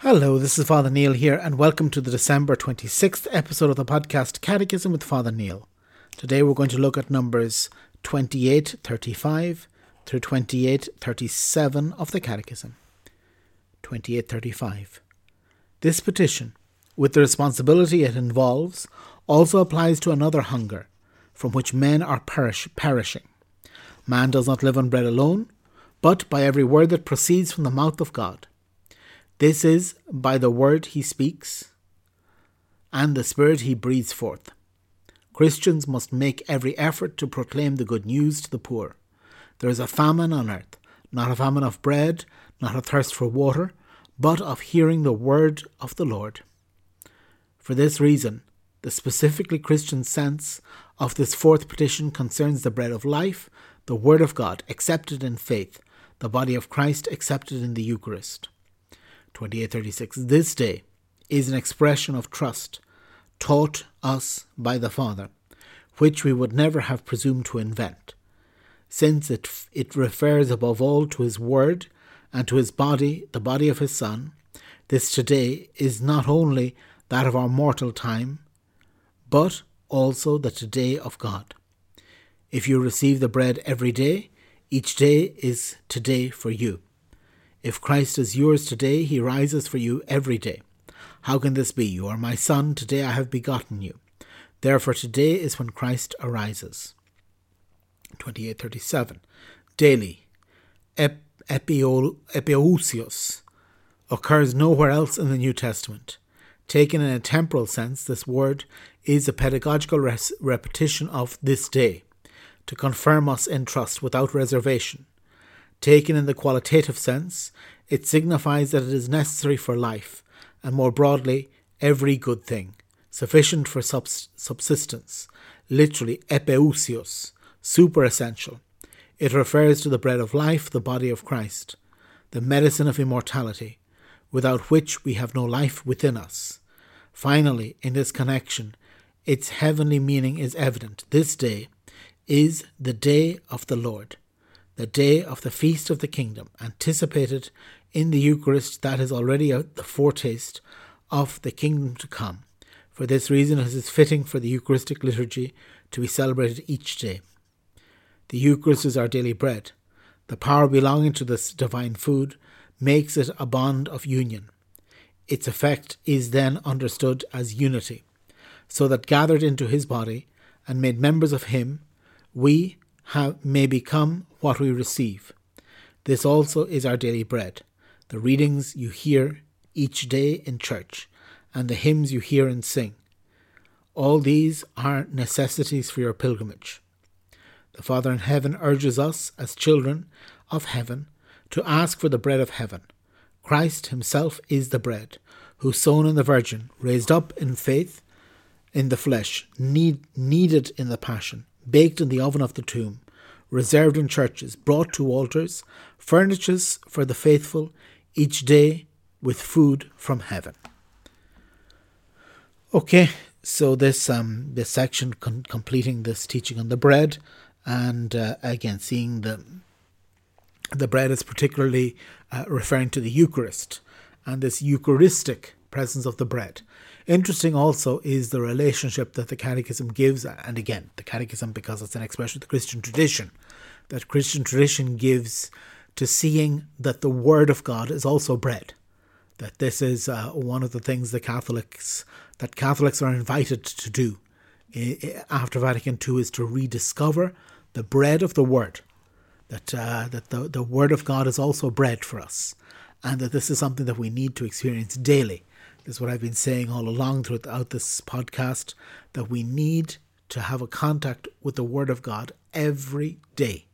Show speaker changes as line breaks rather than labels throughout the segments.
Hello, this is Father Neil here, and welcome to the December 26th episode of the podcast Catechism with Father Neil. Today we're going to look at numbers 2835 through 2837 of the Catechism. 2835. This petition, with the responsibility it involves, also applies to another hunger, from which men are perish- perishing. Man does not live on bread alone, but by every word that proceeds from the mouth of God. This is by the word he speaks and the spirit he breathes forth. Christians must make every effort to proclaim the good news to the poor. There is a famine on earth, not a famine of bread, not a thirst for water, but of hearing the word of the Lord. For this reason, the specifically Christian sense of this fourth petition concerns the bread of life, the Word of God accepted in faith, the body of Christ accepted in the Eucharist. 2836. This day is an expression of trust taught us by the Father, which we would never have presumed to invent, since it, it refers above all to His Word and to His body, the body of His Son. This today is not only that of our mortal time, but also the today of God. If you receive the bread every day, each day is today for you. If Christ is yours today, he rises for you every day. How can this be? You are my son, today I have begotten you. Therefore, today is when Christ arises. 2837. Daily. Ep- epiousios occurs nowhere else in the New Testament. Taken in a temporal sense, this word is a pedagogical res- repetition of this day, to confirm us in trust without reservation. Taken in the qualitative sense, it signifies that it is necessary for life, and more broadly, every good thing, sufficient for subsistence, literally epiousios, super essential. It refers to the bread of life, the body of Christ, the medicine of immortality, without which we have no life within us. Finally, in this connection, its heavenly meaning is evident. This day is the day of the Lord the day of the feast of the kingdom, anticipated in the Eucharist that is already the foretaste of the kingdom to come. For this reason, it is fitting for the Eucharistic liturgy to be celebrated each day. The Eucharist is our daily bread. The power belonging to this divine food makes it a bond of union. Its effect is then understood as unity, so that gathered into his body and made members of him, we have, may become what we receive. This also is our daily bread, the readings you hear each day in church, and the hymns you hear and sing. All these are necessities for your pilgrimage. The Father in heaven urges us, as children of heaven, to ask for the bread of heaven. Christ himself is the bread, who sown in the Virgin, raised up in faith in the flesh, need, kneaded in the passion, baked in the oven of the tomb, reserved in churches, brought to altars, furnishes for the faithful, each day with food from heaven. Okay, so this um this section con- completing this teaching on the bread, and uh, again seeing the the bread is particularly uh, referring to the Eucharist and this Eucharistic presence of the bread. Interesting also is the relationship that the Catechism gives, and again, the Catechism, because it's an expression of the Christian tradition, that Christian tradition gives to seeing that the Word of God is also bread. That this is uh, one of the things the Catholics that Catholics are invited to do after Vatican II is to rediscover the bread of the Word. That uh, that the, the Word of God is also bread for us, and that this is something that we need to experience daily is what I've been saying all along throughout this podcast that we need to have a contact with the Word of God every day.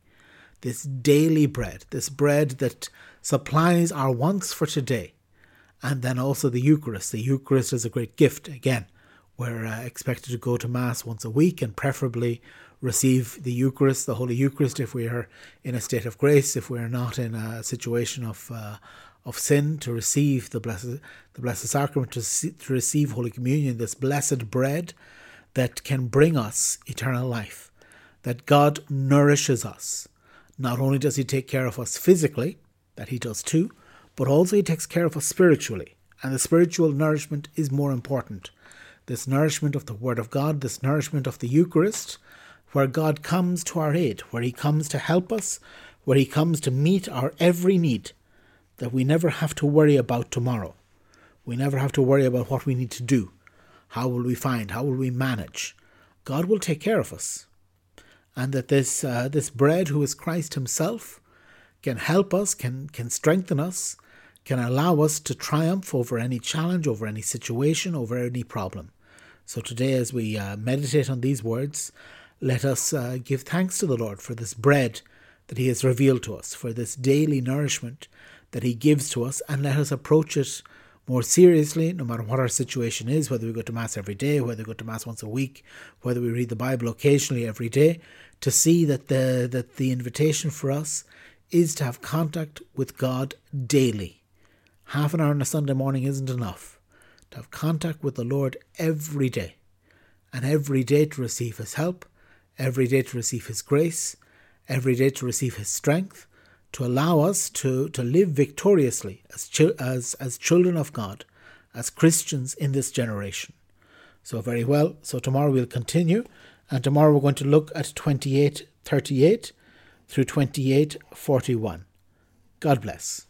This daily bread, this bread that supplies our wants for today. And then also the Eucharist. The Eucharist is a great gift. Again, we're uh, expected to go to Mass once a week and preferably receive the Eucharist, the Holy Eucharist, if we are in a state of grace, if we're not in a situation of uh, of sin to receive the blessed the blessed sacrament to, see, to receive holy communion this blessed bread that can bring us eternal life that god nourishes us not only does he take care of us physically that he does too but also he takes care of us spiritually And the spiritual nourishment is more important. This nourishment of the Word of God, this nourishment of the Eucharist, where God comes to our aid, where He comes to help us, where He comes to meet our every need, that we never have to worry about tomorrow. We never have to worry about what we need to do. How will we find? How will we manage? God will take care of us. And that this, uh, this bread, who is Christ Himself, can help us, can, can strengthen us, can allow us to triumph over any challenge, over any situation, over any problem. So today, as we uh, meditate on these words, let us uh, give thanks to the Lord for this bread that He has revealed to us, for this daily nourishment that He gives to us, and let us approach it more seriously, no matter what our situation is, whether we go to Mass every day, whether we go to Mass once a week, whether we read the Bible occasionally every day, to see that the, that the invitation for us is to have contact with God daily. Half an hour on a Sunday morning isn't enough. To have contact with the Lord every day, and every day to receive His help every day to receive His grace, every day to receive His strength, to allow us to, to live victoriously as, as, as children of God, as Christians in this generation. So, very well. So, tomorrow we'll continue, and tomorrow we're going to look at 2838 through 2841. God bless.